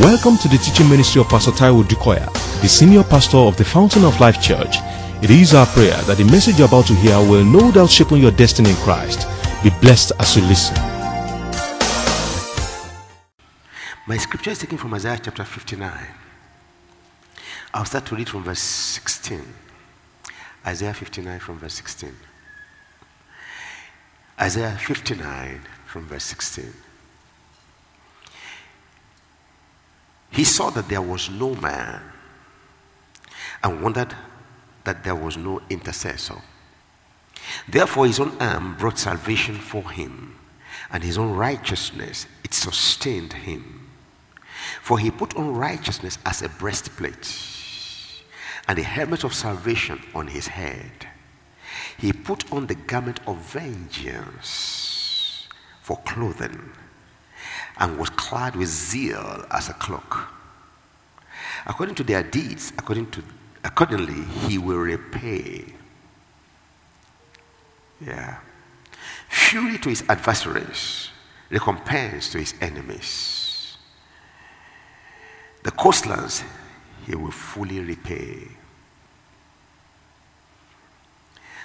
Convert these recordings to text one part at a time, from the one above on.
Welcome to the teaching ministry of Pastor Taiwo Odukoya, the senior pastor of the Fountain of Life Church. It is our prayer that the message you're about to hear will no doubt shape your destiny in Christ. Be blessed as you listen. My scripture is taken from Isaiah chapter 59. I'll start to read from verse 16. Isaiah 59 from verse 16. Isaiah 59 from verse 16. He saw that there was no man and wondered that there was no intercessor. Therefore, his own arm brought salvation for him, and his own righteousness it sustained him. For he put on righteousness as a breastplate, and a helmet of salvation on his head. He put on the garment of vengeance for clothing and was clad with zeal as a cloak. According to their deeds, according to, accordingly, he will repay. Yeah. Fury to his adversaries, recompense to his enemies. The coastlands he will fully repay.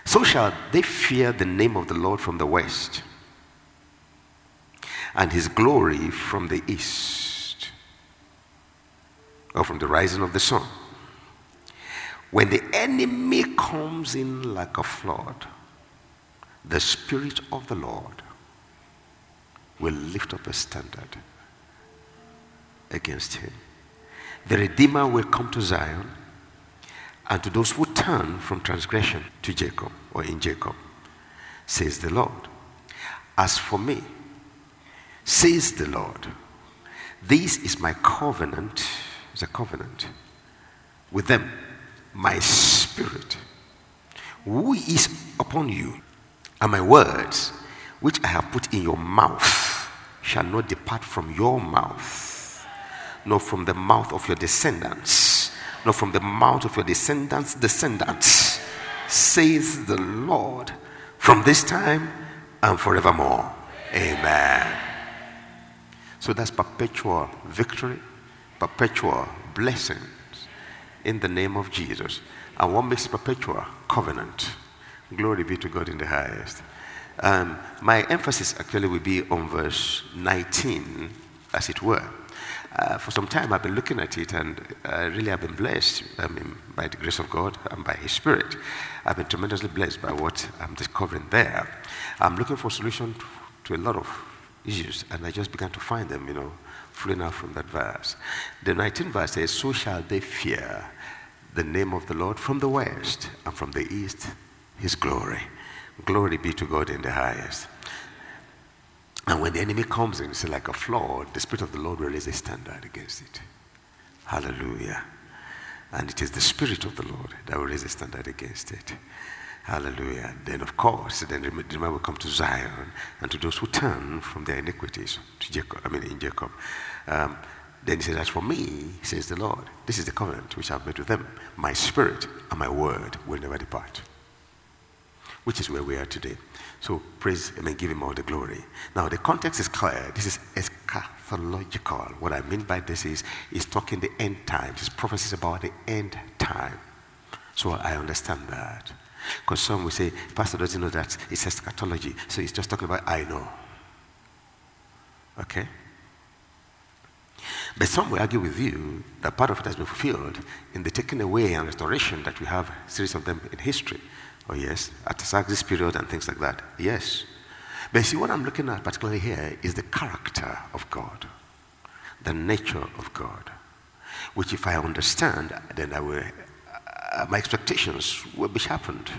So shall they fear the name of the Lord from the west and his glory from the east, or from the rising of the sun. When the enemy comes in like a flood, the Spirit of the Lord will lift up a standard against him. The Redeemer will come to Zion, and to those who turn from transgression to Jacob, or in Jacob, says the Lord. As for me, says the Lord. This is my covenant, it's a covenant with them, my spirit, who is upon you, and my words, which I have put in your mouth, shall not depart from your mouth, nor from the mouth of your descendants, nor from the mouth of your descendants' descendants, says the Lord, from this time and forevermore. Amen. So that's perpetual victory, perpetual blessings in the name of Jesus. And what makes perpetual? Covenant. Glory be to God in the highest. Um, my emphasis actually will be on verse 19, as it were. Uh, for some time, I've been looking at it, and uh, really, I've been blessed I mean, by the grace of God and by His Spirit. I've been tremendously blessed by what I'm discovering there. I'm looking for a solution to a lot of issues, and I just began to find them, you know, flowing out from that verse. The 19th verse says, So shall they fear the name of the Lord from the west, and from the east, his glory. Glory be to God in the highest. And when the enemy comes in, it's like a flood, the Spirit of the Lord will raise a standard against it. Hallelujah. And it is the Spirit of the Lord that will raise a standard against it. Hallelujah. Then, of course, then will come to Zion and to those who turn from their iniquities to Jacob. I mean, in Jacob. Um, then he says, As for me, says the Lord, this is the covenant which I've made with them. My spirit and my word will never depart. Which is where we are today. So praise him and give him all the glory. Now, the context is clear. This is eschatological. What I mean by this is, he's talking the end times. His prophecies about the end time. So I understand that. Because some will say, Pastor doesn't know that it's eschatology. So he's just talking about, I know. Okay? But some will argue with you that part of it has been fulfilled in the taking away and restoration that we have a series of them in history. Oh, yes, at this period and things like that. Yes. But see, what I'm looking at particularly here is the character of God, the nature of God, which if I understand, then I will uh, my expectations will be sharpened,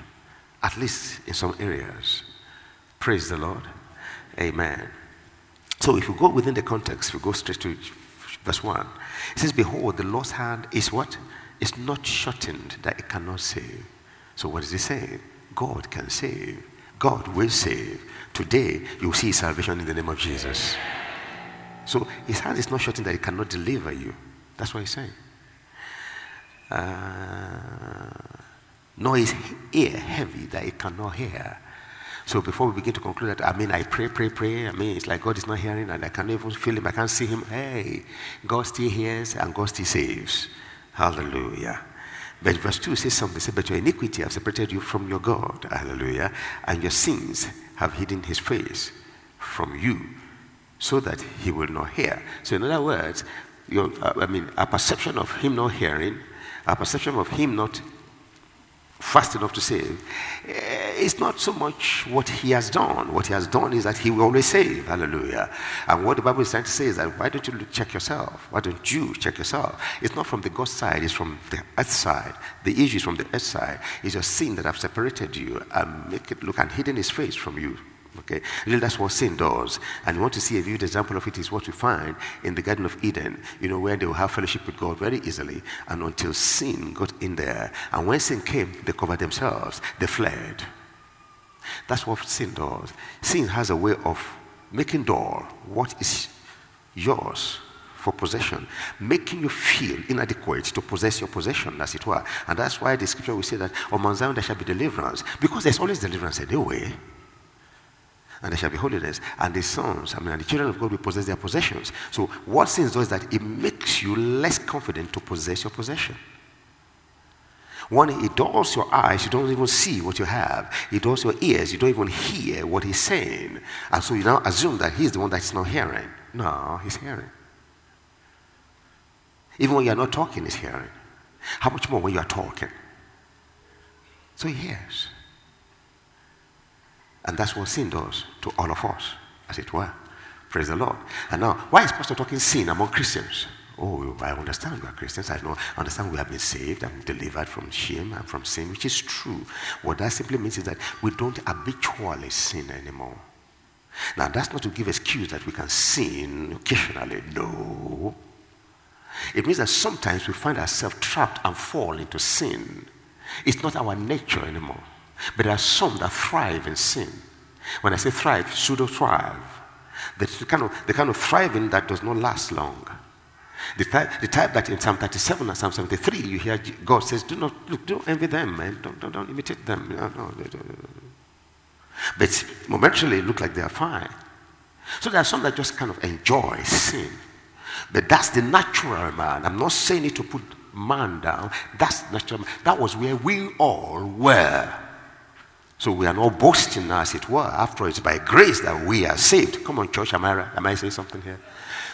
at least in some areas. Praise the Lord. Amen. So if we go within the context, we go straight to verse 1. It says, Behold, the Lord's hand is what? It's not shortened that it cannot save. So what is he saying? God can save. God will save. Today, you will see salvation in the name of Jesus. So his hand is not shortened that it cannot deliver you. That's what he's saying uh, nor is ear heavy that it cannot hear. So before we begin to conclude that, I mean, I pray, pray, pray. I mean, it's like God is not hearing and I can't even feel him. I can't see him. Hey, God still hears and God still saves. Hallelujah. But verse 2 says something. Says, but your iniquity have separated you from your God. Hallelujah. And your sins have hidden his face from you so that he will not hear. So in other words, your, uh, I mean, a perception of him not hearing, a perception of him not fast enough to save, eh, it's not so much what he has done. What he has done is that he will always save. Hallelujah. And what the Bible is trying to say is that why don't you check yourself? Why don't you check yourself? It's not from the God side, it's from the earth side. The issue is from the earth side. It's your sin that have separated you and make it look and hidden his face from you. Okay? Really, that's what sin does. And you want to see a vivid example of it is what we find in the Garden of Eden, you know, where they will have fellowship with God very easily. And until sin got in there, and when sin came, they covered themselves, they fled. That's what sin does. Sin has a way of making dull what is yours for possession, making you feel inadequate to possess your possession, as it were. And that's why the scripture will say that oh, on Mount Zion there shall be deliverance, because there's always deliverance anyway oh, eh? And there shall be holiness. And the sons, I mean, and the children of God will possess their possessions. So what sin does that it makes you less confident to possess your possession. One, it dulls your eyes, you don't even see what you have. It dulls your ears, you don't even hear what he's saying. And so you now assume that he's the one that's not hearing. No, he's hearing. Even when you're not talking, he's hearing. How much more when you are talking? So he hears. And that's what sin does to all of us, as it were. Praise the Lord. And now, why is Pastor talking sin among Christians? Oh, I understand we are Christians. I know, I understand we have been saved and delivered from shame and from sin, which is true. What that simply means is that we don't habitually sin anymore. Now, that's not to give excuse that we can sin occasionally. No. It means that sometimes we find ourselves trapped and fall into sin. It's not our nature anymore. But there are some that thrive in sin. When I say thrive, pseudo thrive. The kind, of, the kind of thriving that does not last long. The type, the type that in Psalm 37 and Psalm 73, you hear God says, Do not look, don't envy them, man. Don't, don't, don't imitate them. No, no, but momentarily look like they are fine. So there are some that just kind of enjoy sin. But that's the natural man. I'm not saying it to put man down. That's natural. That was where we all were. So we are not boasting, as it were. After it's by grace that we are saved. Come on, church. Am I, am I saying something here?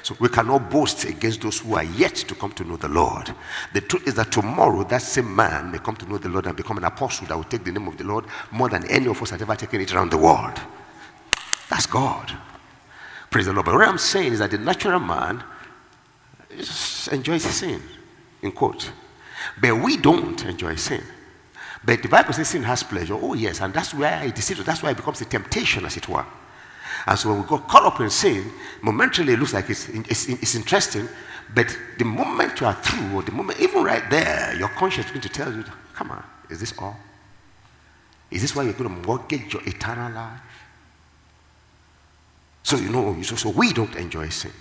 So we cannot boast against those who are yet to come to know the Lord. The truth is that tomorrow that same man may come to know the Lord and become an apostle that will take the name of the Lord more than any of us have ever taken it around the world. That's God. Praise the Lord. But what I'm saying is that the natural man enjoys sin, in quotes. But we don't enjoy sin. But the Bible says sin has pleasure. Oh, yes. And that's where it deceives. us. That's why it becomes a temptation, as it were. And so when we got caught up in sin, momentarily it looks like it's, it's, it's interesting. But the moment you are through, or the moment, even right there, your conscience is going to tell you, come on, is this all? Is this why you're going to mortgage your eternal life? So, you know, so, so we don't enjoy sin.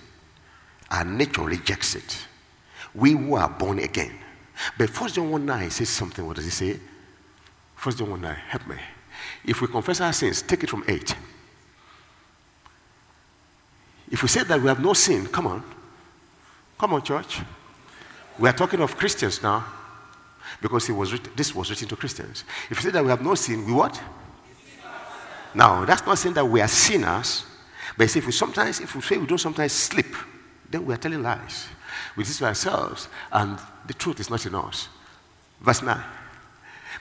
Our nature rejects it. We were born again. But First John 1 9 says something. What does he say? First John 1 9, help me. If we confess our sins, take it from 8. If we say that we have no sin, come on. Come on, church. We are talking of Christians now. Because was written, this was written to Christians. If we say that we have no sin, we what? Now, that's not saying that we are sinners. But if we sometimes, if we say we don't sometimes slip, then we are telling lies. We deceive ourselves, and the truth is not in us. Verse 9.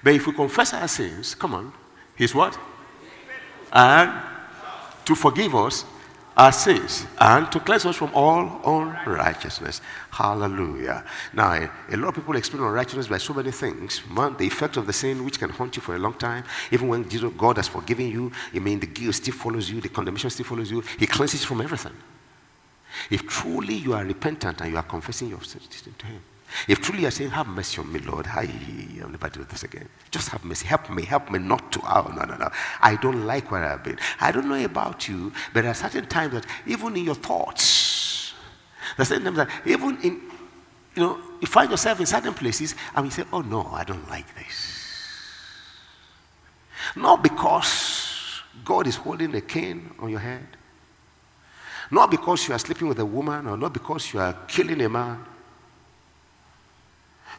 But if we confess our sins, come on, He's what? And to forgive us our sins and to cleanse us from all unrighteousness. Hallelujah. Now, a lot of people experience unrighteousness by so many things. One, the effect of the sin which can haunt you for a long time. Even when Jesus, God has forgiven you, I mean, the guilt still follows you, the condemnation still follows you. He cleanses from everything. If truly you are repentant and you are confessing your sins to Him, if truly you're saying, Have mercy on me, Lord, I, I'll never do this again. Just have mercy. Help me. Help me not to. Oh, no, no, no. I don't like where I've been. I don't know about you, but there are certain times that even in your thoughts, there are certain times that even in, you know, you find yourself in certain places and you say, Oh, no, I don't like this. Not because God is holding a cane on your head. Not because you are sleeping with a woman or not because you are killing a man.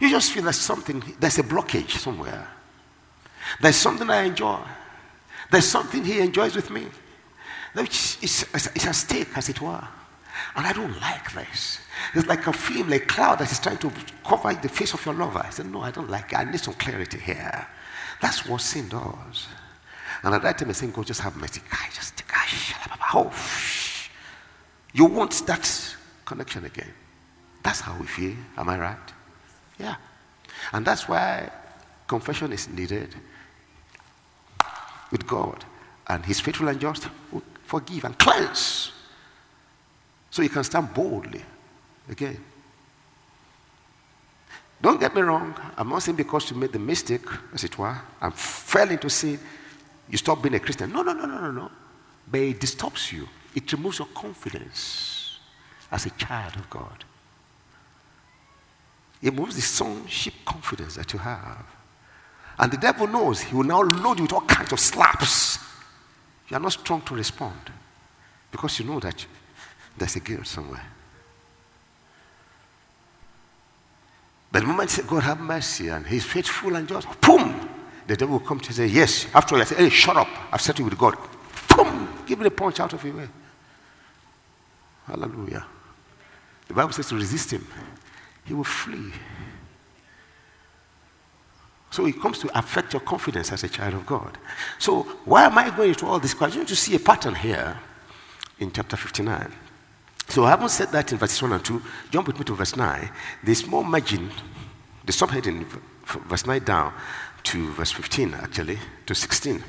You just feel there's something, there's a blockage somewhere. There's something I enjoy. There's something he enjoys with me. Which is, it's a stake, as it were. And I don't like this. It's like a film, like a cloud that is trying to cover the face of your lover. I said, No, I don't like it. I need some clarity here. That's what sin does. And at that time, I said, God, just have mercy. Just, oh, you want that connection again. That's how we feel. Am I right? Yeah. And that's why confession is needed with God. And He's faithful and just forgive and cleanse. So you can stand boldly again. Don't get me wrong. I'm not saying because you made the mistake, as it were, and fell into sin, you stop being a Christian. No, no, no, no, no, no. But it disturbs you. It removes your confidence as a child of God. It moves the sonship confidence that you have. And the devil knows he will now load you with all kinds of slaps. You are not strong to respond because you know that there's a guilt somewhere. But the moment you say, God have mercy and He's faithful and just, boom, the devil will come to say, Yes. After all, I say, Hey, shut up. I've settled with God. Boom, give me a punch out of your way. Hallelujah. The Bible says to resist Him, He will flee. So it comes to affect your confidence as a child of God. So why am I going into all this? Because you to see a pattern here in chapter 59. So I haven't said that in verses 1 and 2. Jump with me to verse 9. The small margin, the subheading, verse 9 down to verse 15, actually, to 16,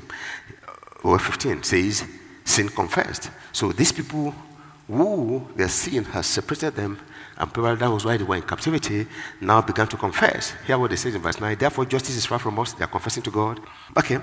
uh, or 15, says, Sin confessed. So these people who their sin has separated them and probably that was why they were in captivity, now began to confess. Hear what they say in verse 9. Therefore, justice is far from us. They are confessing to God. Okay.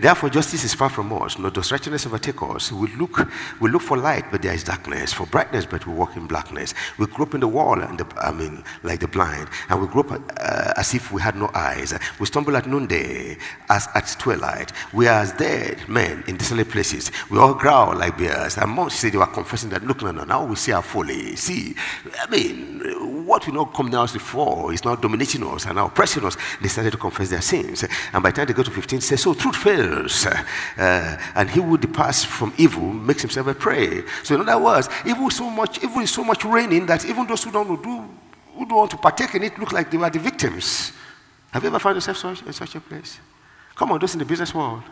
Therefore, justice is far from us. No, does righteousness overtake us? We look, we look for light, but there is darkness. For brightness, but we walk in blackness. We grope in the wall, and the, I mean, like the blind. And we grope uh, as if we had no eyes. We stumble at noonday, as at twilight. We are as dead men in desolate places. We all growl like bears. And most say they were confessing that, look, no, no, now we see our folly. See, I mean, what we know come down before is now dominating us and now oppressing us. They started to confess their sins. And by the time they go to 15, say, So truth fails. Uh, and he who departs from evil makes himself a prey. So, in other words, evil, so much, evil is so much reigning that even those who don't, do, who don't want to partake in it look like they were the victims. Have you ever found yourself in such a place? Come on, those in the business world.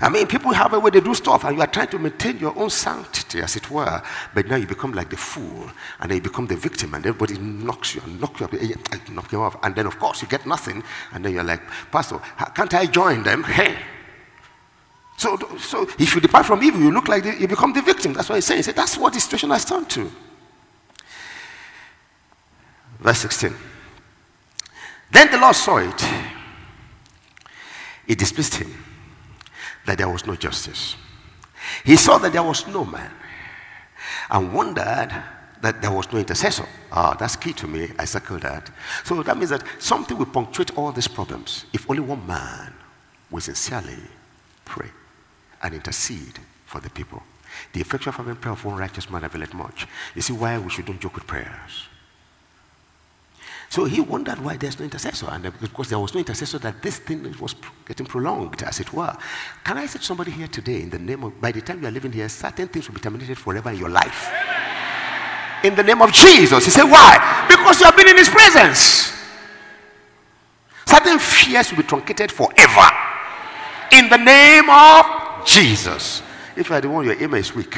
I mean, people have a way they do stuff, and you are trying to maintain your own sanctity, as it were. But now you become like the fool, and then you become the victim, and everybody knocks you and knocks you up, eh, eh, eh, knock you off. And then, of course, you get nothing, and then you're like, Pastor, can't I join them? Hey. So, so if you depart from evil, you look like the, you become the victim. That's what he's saying. He said, That's what the situation has turned to. Verse 16. Then the Lord saw it. It displeased him that there was no justice. He saw that there was no man and wondered that there was no intercessor. Ah, that's key to me. I circled that. So that means that something will punctuate all these problems if only one man will sincerely pray and intercede for the people. The effectual fervent prayer of one righteous man availeth much. You see why we shouldn't joke with prayers. So he wondered why there's no intercessor. And uh, because there was no intercessor, that this thing was getting prolonged, as it were. Can I say to somebody here today, in the name of, by the time you are living here, certain things will be terminated forever in your life. In the name of Jesus. He said, why? Because you have been in his presence. Certain fears will be truncated forever. In the name of Jesus. If you are the one, your aim is weak.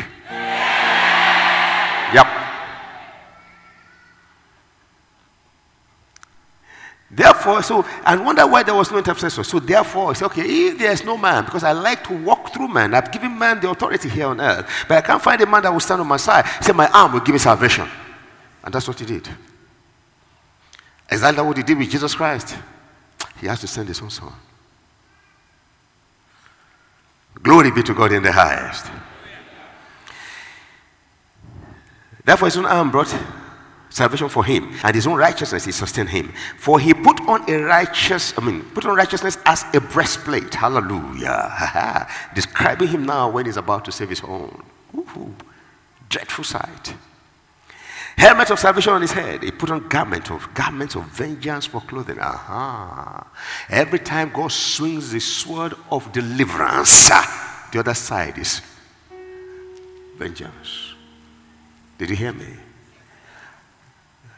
Therefore, so, I wonder why there was no intercessor. So, therefore, I it's okay, if there's no man, because I like to walk through man, I've given man the authority here on earth, but I can't find a man that will stand on my side. Say, My arm will give me salvation. And that's what he did. Exactly what he did with Jesus Christ. He has to send his own son. Glory be to God in the highest. Therefore, his own arm brought salvation for him, and his own righteousness he sustained him. For he put on a righteous, I mean, put on righteousness as a breastplate. Hallelujah. Describing him now when he's about to save his own. Dreadful sight. Helmet of salvation on his head. He put on garment of garments of vengeance for clothing. Aha. Every time God swings the sword of deliverance, the other side is vengeance. Did you hear me?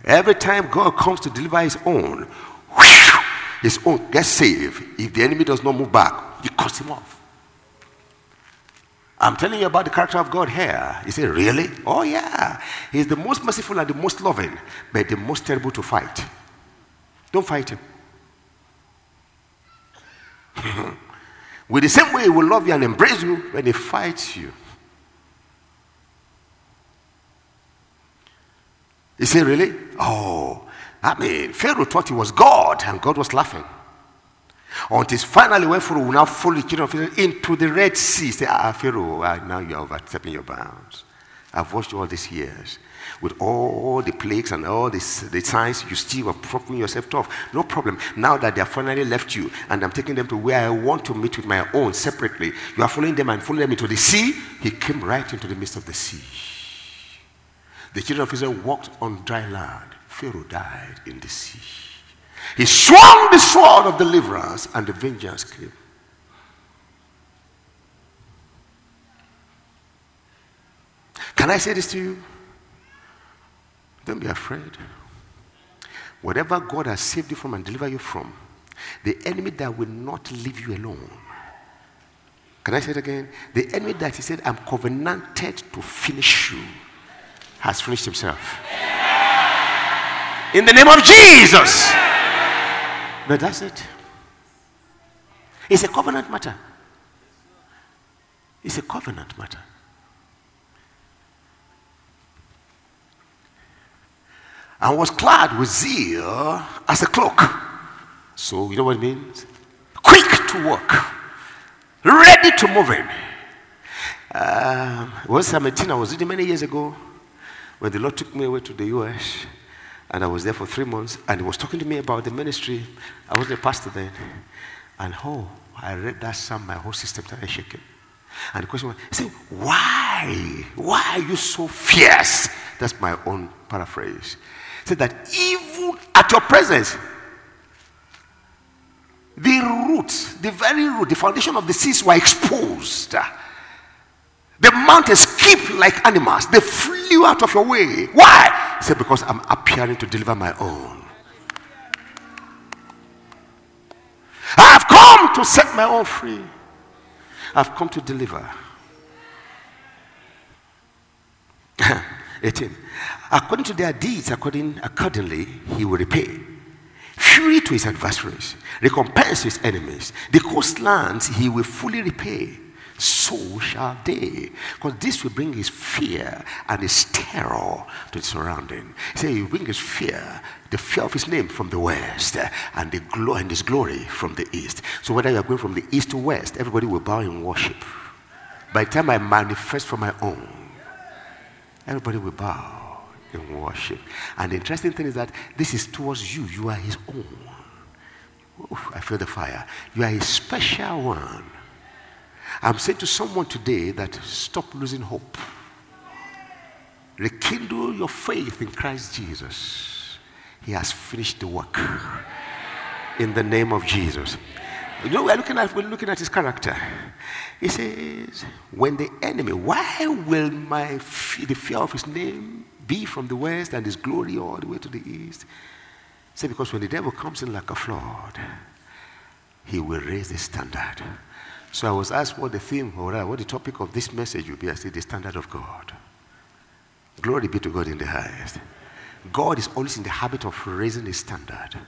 Every time God comes to deliver his own, his own gets saved. If the enemy does not move back, he cuts him off. I'm telling you about the character of God here. You say, Really? Oh, yeah. He's the most merciful and the most loving, but the most terrible to fight. Don't fight him. With the same way he will love you and embrace you when he fights you. You say, Really? Oh, I mean, Pharaoh thought he was God and God was laughing. Until finally when Pharaoh now follow the children of Israel into the Red Sea. Say, ah, Pharaoh, ah, now you're overstepping your bounds. I've watched you all these years. With all the plagues and all this, the signs, you still are propping yourself tough. No problem. Now that they have finally left you and I'm taking them to where I want to meet with my own separately, you are following them and following them into the sea. He came right into the midst of the sea. The children of Israel walked on dry land. Pharaoh died in the sea. He swung the sword of deliverance, and the vengeance came. Can I say this to you? Don't be afraid. Whatever God has saved you from and delivered you from, the enemy that will not leave you alone. Can I say it again? The enemy that he said, I'm covenanted to finish you, has finished himself. In the name of Jesus. But that's it. It's a covenant matter. It's a covenant matter. And was clad with zeal as a cloak. So, you know what it means? Quick to work, ready to move in. Um, was 17, I was reading many years ago when the Lord took me away to the US. And I was there for three months, and he was talking to me about the ministry. I wasn't a pastor then. And oh, I read that psalm, my whole system started shaking. And the question was, he said, why? Why are you so fierce? That's my own paraphrase. He said that even at your presence, the roots, the very root, the foundation of the seas were exposed. The mountains skip like animals. They flew out of your way. Why? He said, Because I'm appearing to deliver my own. I've come to set my own free. I've come to deliver. 18. According to their deeds, according, accordingly, he will repay. Fury to his adversaries, recompense his enemies. The coastlands he will fully repay so shall they. Because this will bring his fear and his terror to the surrounding. Say, he will bring his fear, the fear of his name from the west, and the glory and his glory from the east. So whether you are going from the east to west, everybody will bow in worship. By the time I manifest for my own, everybody will bow in worship. And the interesting thing is that this is towards you. You are his own. Oof, I feel the fire. You are a special one. I'm saying to someone today that stop losing hope. Rekindle your faith in Christ Jesus. He has finished the work. In the name of Jesus. You know, we're looking at, we're looking at his character. He says, When the enemy, why will my the fear of his name be from the west and his glory all the way to the east? Say, because when the devil comes in like a flood, he will raise the standard. So I was asked what the theme or what the topic of this message would be. I said, the standard of God. Glory be to God in the highest. God is always in the habit of raising the standard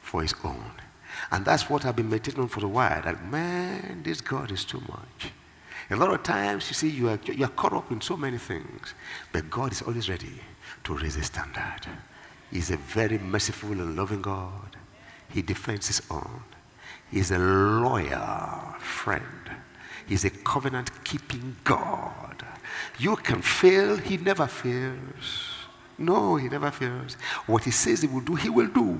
for his own. And that's what I've been meditating on for a while. That, man, this God is too much. A lot of times, you see, you are, you are caught up in so many things. But God is always ready to raise the standard. He's a very merciful and loving God. He defends his own. He's a loyal friend. He's a covenant keeping God. You can fail, he never fails. No, he never fails. What he says he will do, he will do.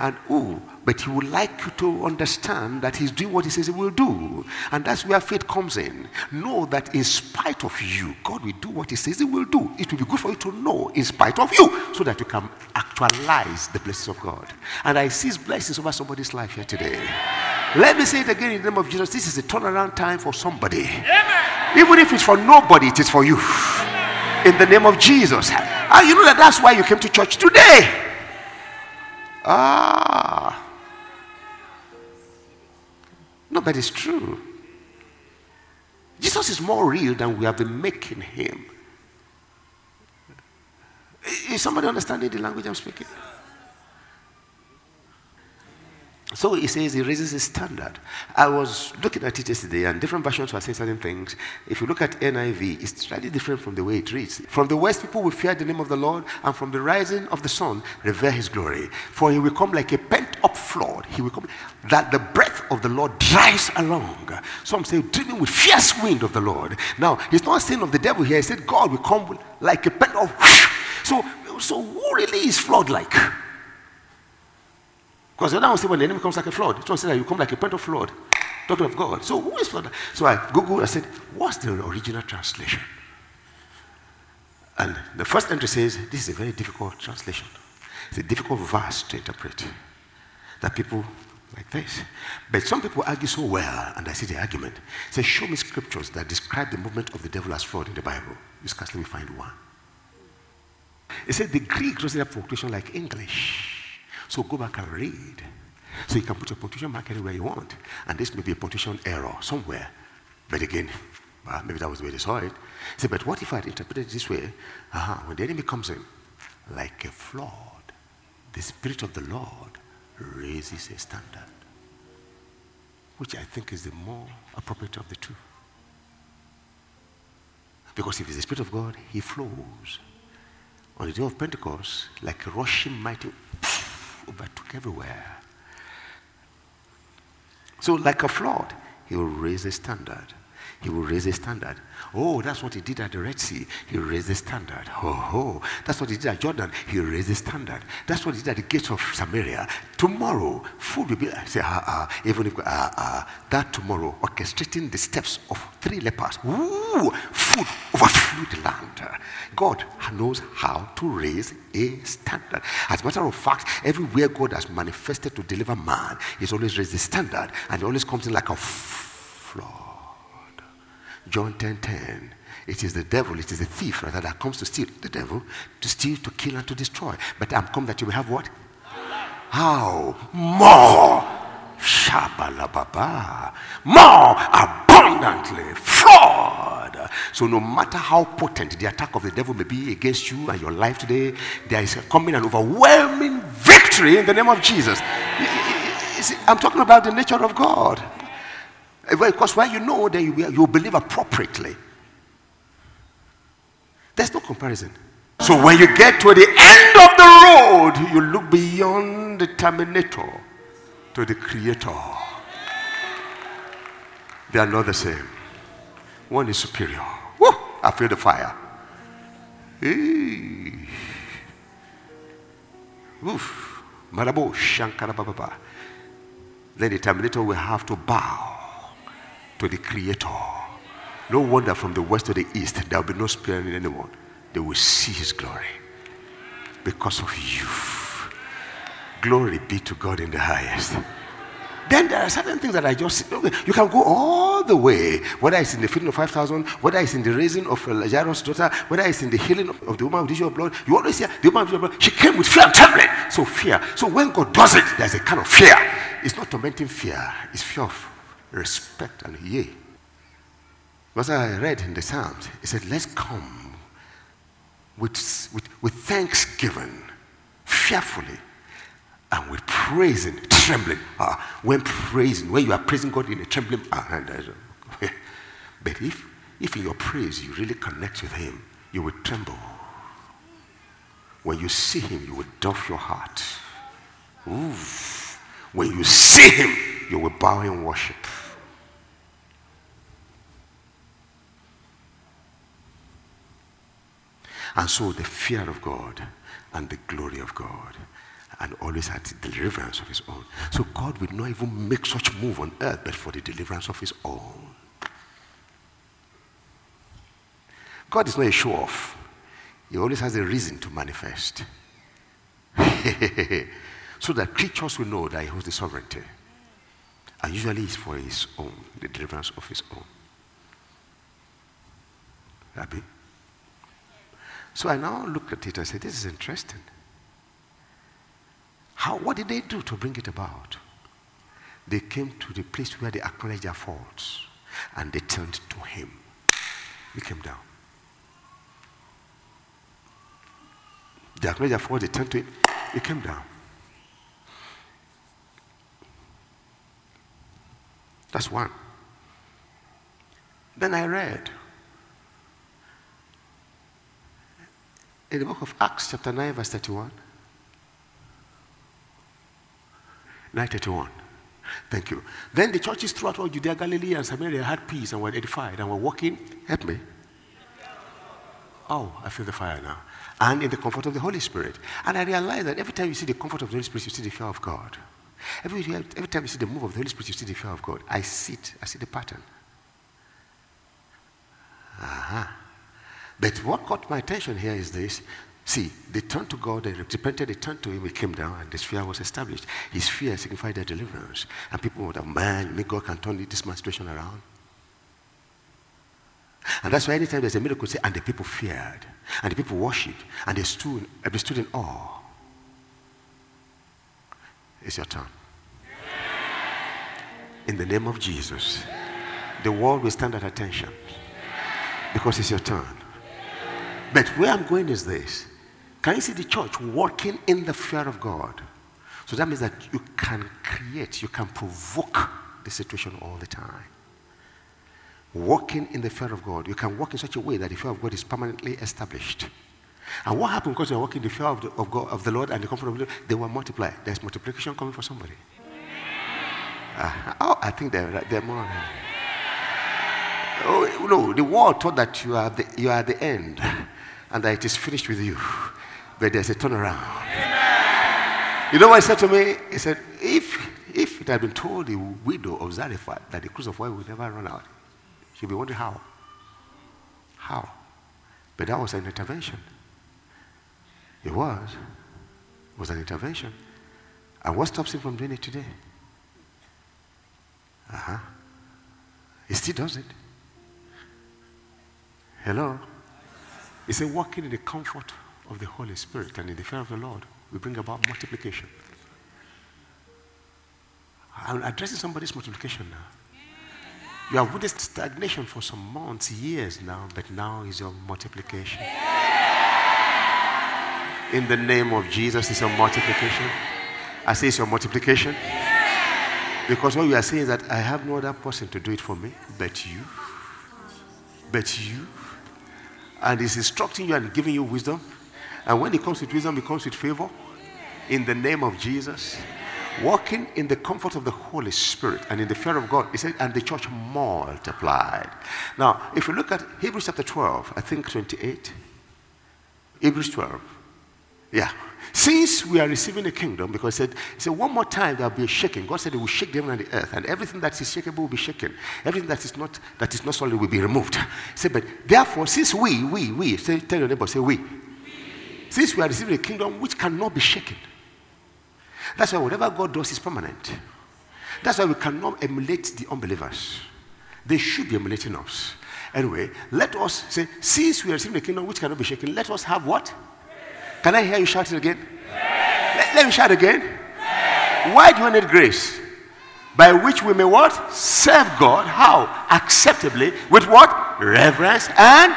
And oh, but he would like you to understand that he's doing what he says he will do. And that's where faith comes in. Know that in spite of you, God will do what he says he will do. It will be good for you to know in spite of you so that you can actualize the blessings of God. And I see his blessings over somebody's life here today. Let me say it again in the name of Jesus. This is a turnaround time for somebody. Amen. Even if it's for nobody, it is for you. In the name of Jesus. And you know that that's why you came to church today. Ah. No, but it's true. Jesus is more real than we have been making him. Is somebody understanding the language I'm speaking? So he says he raises his standard. I was looking at it yesterday, and different versions were saying certain things. If you look at NIV, it's slightly different from the way it reads. From the west, people will fear the name of the Lord, and from the rising of the sun, revere his glory. For he will come like a pent up flood. He will come that the breath of the Lord drives along. Some say, dreaming with fierce wind of the Lord. Now, he's not saying of the devil here. He said, God will come like a pent up. So, so who really is flood like? Because the other one said when the enemy comes like a flood, this one said that you come like a point of flood. Talking of God. So who is flood? So I Googled, I said, what's the original translation? And the first entry says, this is a very difficult translation. It's a difficult verse to interpret. That people like this. But some people argue so well, and I see the argument. Say, show me scriptures that describe the movement of the devil as fraud in the Bible. You scarcely find one. It said the Greek doesn't have punctuation like English. So go back and read. So you can put your punctuation mark anywhere you want. And this may be a punctuation error somewhere. But again, well, maybe that was the way they saw it. Say, but what if I had interpreted it this way? Uh-huh. When the enemy comes in, like a flood, the Spirit of the Lord raises a standard, which I think is the more appropriate of the two. Because if it's the Spirit of God, He flows. On the day of Pentecost, like a rushing mighty Oh, overtook everywhere. So, like a flood, he will raise a standard. He will raise a standard. Oh, that's what he did at the Red Sea. He raised the standard. Oh, oh, that's what he did at Jordan. He raised the standard. That's what he did at the gates of Samaria. Tomorrow, food will be. I say, ah, ah, even if ah, ah, that tomorrow, orchestrating the steps of three lepers. Ooh, food overflew the land. God knows how to raise a standard. As a matter of fact, everywhere God has manifested to deliver man, He's always raised the standard, and it always comes in like a flood. John 10 10. It is the devil, it is the thief rather that comes to steal. The devil, to steal, to kill, and to destroy. But I'm come that you will have what? How? More. Shabalababa. More abundantly. Fraud. So no matter how potent the attack of the devil may be against you and your life today, there is coming an overwhelming victory in the name of Jesus. I'm talking about the nature of God. Eh, because when you know, then you, believe appropriately. There's no comparison. So when you get to the end of the road, you look beyond the terminator to the creator. They are not the same. One is superior. Woo! I feel the fire. Then the terminator will have to bow to the Creator. No wonder from the west to the east, there will be no sparing in anyone. They will see His glory because of you. Glory be to God in the highest. Then there are certain things that I just you can go all the way, whether it's in the feeding of 5,000, whether it's in the raising of uh, Jairus' daughter, whether it's in the healing of, the woman with issue of blood. You always hear the woman with issue of blood, she came with fear and trembling. So fear. So when God does it, there's a kind of fear. It's not tormenting fear, it's fear of respect and yea. Because I read in the Psalms, it said, let's come with, with, with thanksgiving, fearfully, and with praising, trembling. Uh, when praising, when you are praising God in a trembling, uh, but if, if in your praise you really connect with Him, you will tremble. When you see Him, you will doff your heart. When you see Him, you will bow in worship. And so the fear of God and the glory of God and always had the deliverance of his own. So God will not even make such move on earth but for the deliverance of his own. God is not a show off. He always has a reason to manifest. so that creatures will know that he holds the sovereignty. And usually it's for his own, the deliverance of his own. Abby? So I now look at it and say, this is interesting. How, what did they do to bring it about? They came to the place where they acknowledged their faults and they turned to him. He came down. They acknowledged their faults, they turned to him. He came down. That's one. Then I read in the book of Acts, chapter 9, verse 31. 931. Thank you. Then the churches throughout all Judea, Galilee, and Samaria had peace and were edified and were walking. Help me. Oh, I feel the fire now. And in the comfort of the Holy Spirit. And I realize that every time you see the comfort of the Holy Spirit, you see the fear of God. Every, every time you see the move of the Holy Spirit, you see the fear of God. I see it. I see the pattern. Uh-huh. But what caught my attention here is this. See, they turned to God, they repented, they turned to Him, He came down, and this fear was established. His fear signified their deliverance. And people would have, man, maybe God can turn this man's situation around. And that's why anytime there's a miracle, say, and the people feared, and the people worshipped, and they stood, they stood in awe. It's your turn. In the name of Jesus, the world will stand at attention because it's your turn. But where I'm going is this can you see the church walking in the fear of God? So that means that you can create, you can provoke the situation all the time. Walking in the fear of God, you can walk in such a way that the fear of God is permanently established. And what happened because you're walking in the fear of the, of, God, of the Lord and the comfort of the Lord? They were multiplied. There's multiplication coming for somebody. Uh, oh, I think they're, they're more. Oh, no, the world thought that you are, the, you are the end and that it is finished with you. But there's a turnaround. Amen. You know what he said to me? He said, if, if it had been told the widow of Zarephath that the cruse of would never run out, she'd be wondering how. How? But that was an intervention. It was. It was an intervention. And what stops him from doing it today? Uh huh. He still does it. Hello? He said, walking in the comfort of the Holy Spirit and in the fear of the Lord we bring about multiplication. I'm addressing somebody's multiplication now. You have witnessed stagnation for some months, years now, but now is your multiplication. In the name of Jesus, is your multiplication. I say it's your multiplication. Because what you are saying is that I have no other person to do it for me but you. But you. And he's instructing you and giving you wisdom. And when it comes with wisdom, it comes with favor. In the name of Jesus. Walking in the comfort of the Holy Spirit and in the fear of God. He said, and the church multiplied. Now, if you look at Hebrews chapter 12, I think 28. Hebrews 12. Yeah. Since we are receiving a kingdom, because he said, he said, one more time there'll be a shaking. God said he will shake the heaven and the earth, and everything that is shakeable will be shaken. Everything that is not that is not solid will be removed. He said, but therefore, since we, we, we, say, tell your neighbor, say we. we. Since we are receiving a kingdom which cannot be shaken. That's why whatever God does is permanent. That's why we cannot emulate the unbelievers. They should be emulating us. Anyway, let us say, since we are receiving a kingdom which cannot be shaken, let us have what? Can I hear you shout it again? Let, let, me shout again. Why do you need grace? By which we may what? Serve God. How? Acceptably. With what? Reverence and.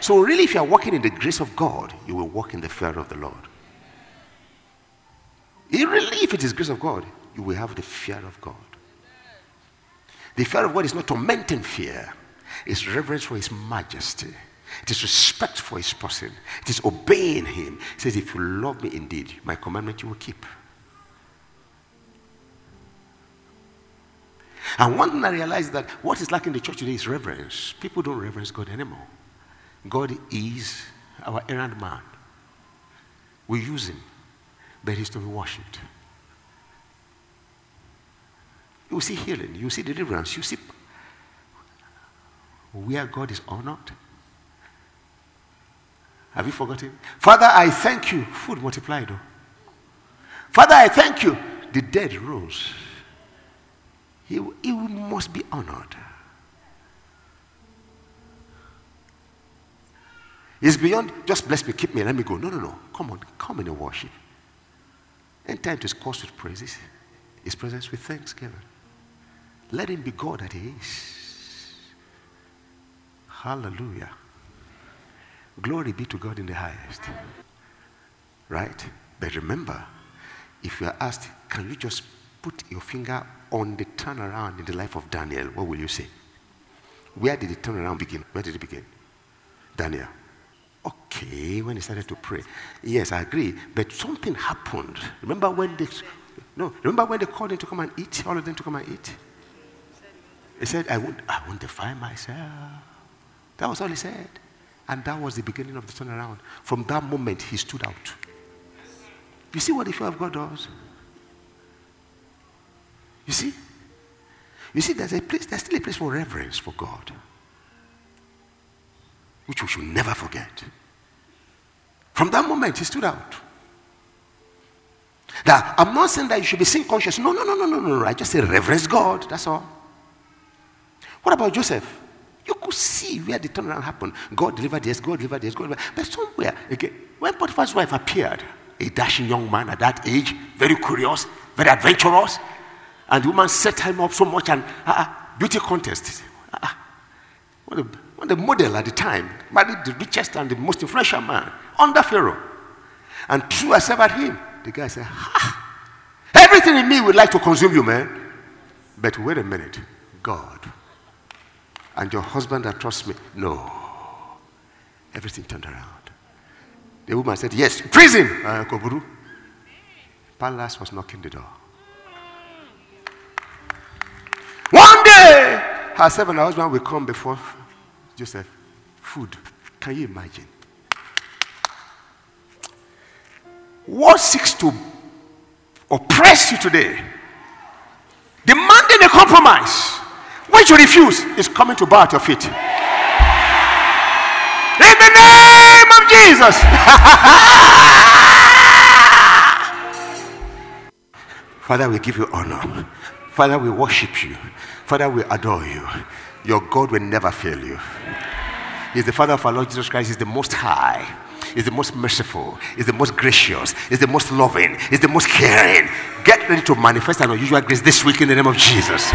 So, really, if you are walking in the grace of God, you will walk in the fear of the Lord. Really, if it is grace of God, you will have the fear of God. The fear of God is not tormenting fear, it's reverence for His majesty. It is respect for his person. It is obeying him. He says, If you love me indeed, my commandment you will keep. And one thing I realized that what is lacking in the church today is reverence. People don't reverence God anymore. God is our errand man. We use him, but he's to be worshipped. You see healing, you see deliverance, you see where God is honored. Have you forgotten? Father, I thank you. Food multiplied. Though. Father, I thank you. The dead rose. He, he must be honored. It's beyond just bless me, keep me, let me go. No, no, no. Come on, come in and worship. Enter into his course with praises, his presence with thanksgiving. Let him be God that he is. Hallelujah. Glory be to God in the highest. Right? But remember, if you are asked, can you just put your finger on the turnaround in the life of Daniel, what will you say? Where did the turnaround begin? Where did it begin? Daniel. Okay, when he started to pray. Yes, I agree. But something happened. Remember when they no, remember when they called him to come and eat? All of them to come and eat? He said, I won't, I won't define myself. That was all he said. And that was the beginning of the turnaround. From that moment, he stood out. You see what the fear of God does? You see? You see, there's a place, there's still a place for reverence for God, which we should never forget. From that moment, he stood out. Now, I'm not saying that you should be sin conscious. No, no, no, no, no, no. I just say reverence God. That's all. What about Joseph? You could see where the turnaround happened. God delivered this, God delivered this, God delivered. But somewhere, again, when Potiphar's wife appeared, a dashing young man at that age, very curious, very adventurous, and the woman set him up so much and uh, beauty contest. Uh, uh what, a model at the time, married the richest and the most influential man under Pharaoh, and threw herself at him. The guy said, ha! Everything in me would like to consume you, man. But wait a minute, God and your husband that trusts me. No. Everything turned around. The woman said, Yes, prison. Uh, Koburu. Palace was knocking the door. One day, herself and her husband will come before Joseph. Food. Can you imagine? What seeks to oppress you today? Demanding a compromise when you refuse, is coming to bow at your feet. In the name of Jesus. Father, we give you honor. Father, we worship you. Father, we adore you. Your God will never fail you. He's the Father of our Lord Jesus Christ. He's the most high. He's the most merciful. He's the most gracious. He's the most loving. He's the most caring. Get ready to manifest an unusual grace this week in the name of Jesus.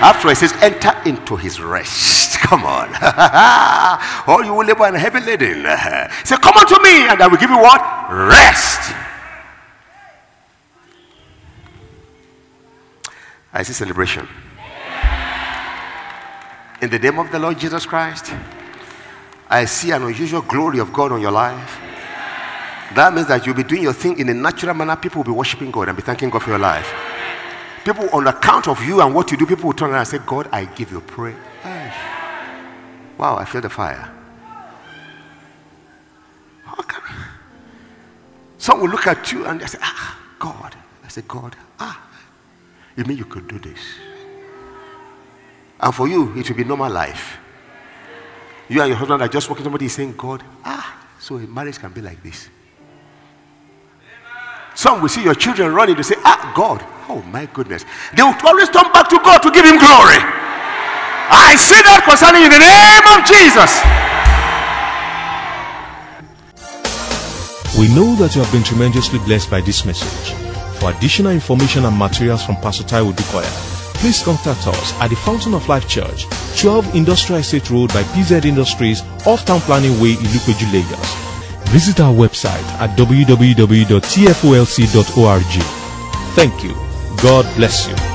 After he says, enter into his rest. Come on. oh, you will labor and heavy laden. Say, come unto me, and I will give you what? Rest. I see celebration. In the name of the Lord Jesus Christ, I see an unusual glory of God on your life. That means that you'll be doing your thing in a natural manner. People will be worshiping God and be thanking God for your life. People, on account of you and what you do, people will turn around and say, God, I give you praise. Wow, I feel the fire. Some will look at you and they say, Ah, God. I say, God, ah, you mean you could do this? And for you, it will be normal life. You and your husband are just walking, somebody is saying, God, ah, so a marriage can be like this. Some will see your children running to say, Ah, God, oh my goodness. They will always turn back to God to give Him glory. I see that concerning in the name of Jesus. We know that you have been tremendously blessed by this message. For additional information and materials from Pastor Taiwo Odukoya, please contact us at the Fountain of Life Church, 12 Industrial Estate Road by PZ Industries, off Town Planning Way, Ilupeju, Lagos. Visit our website at www.tfolc.org. Thank you. God bless you.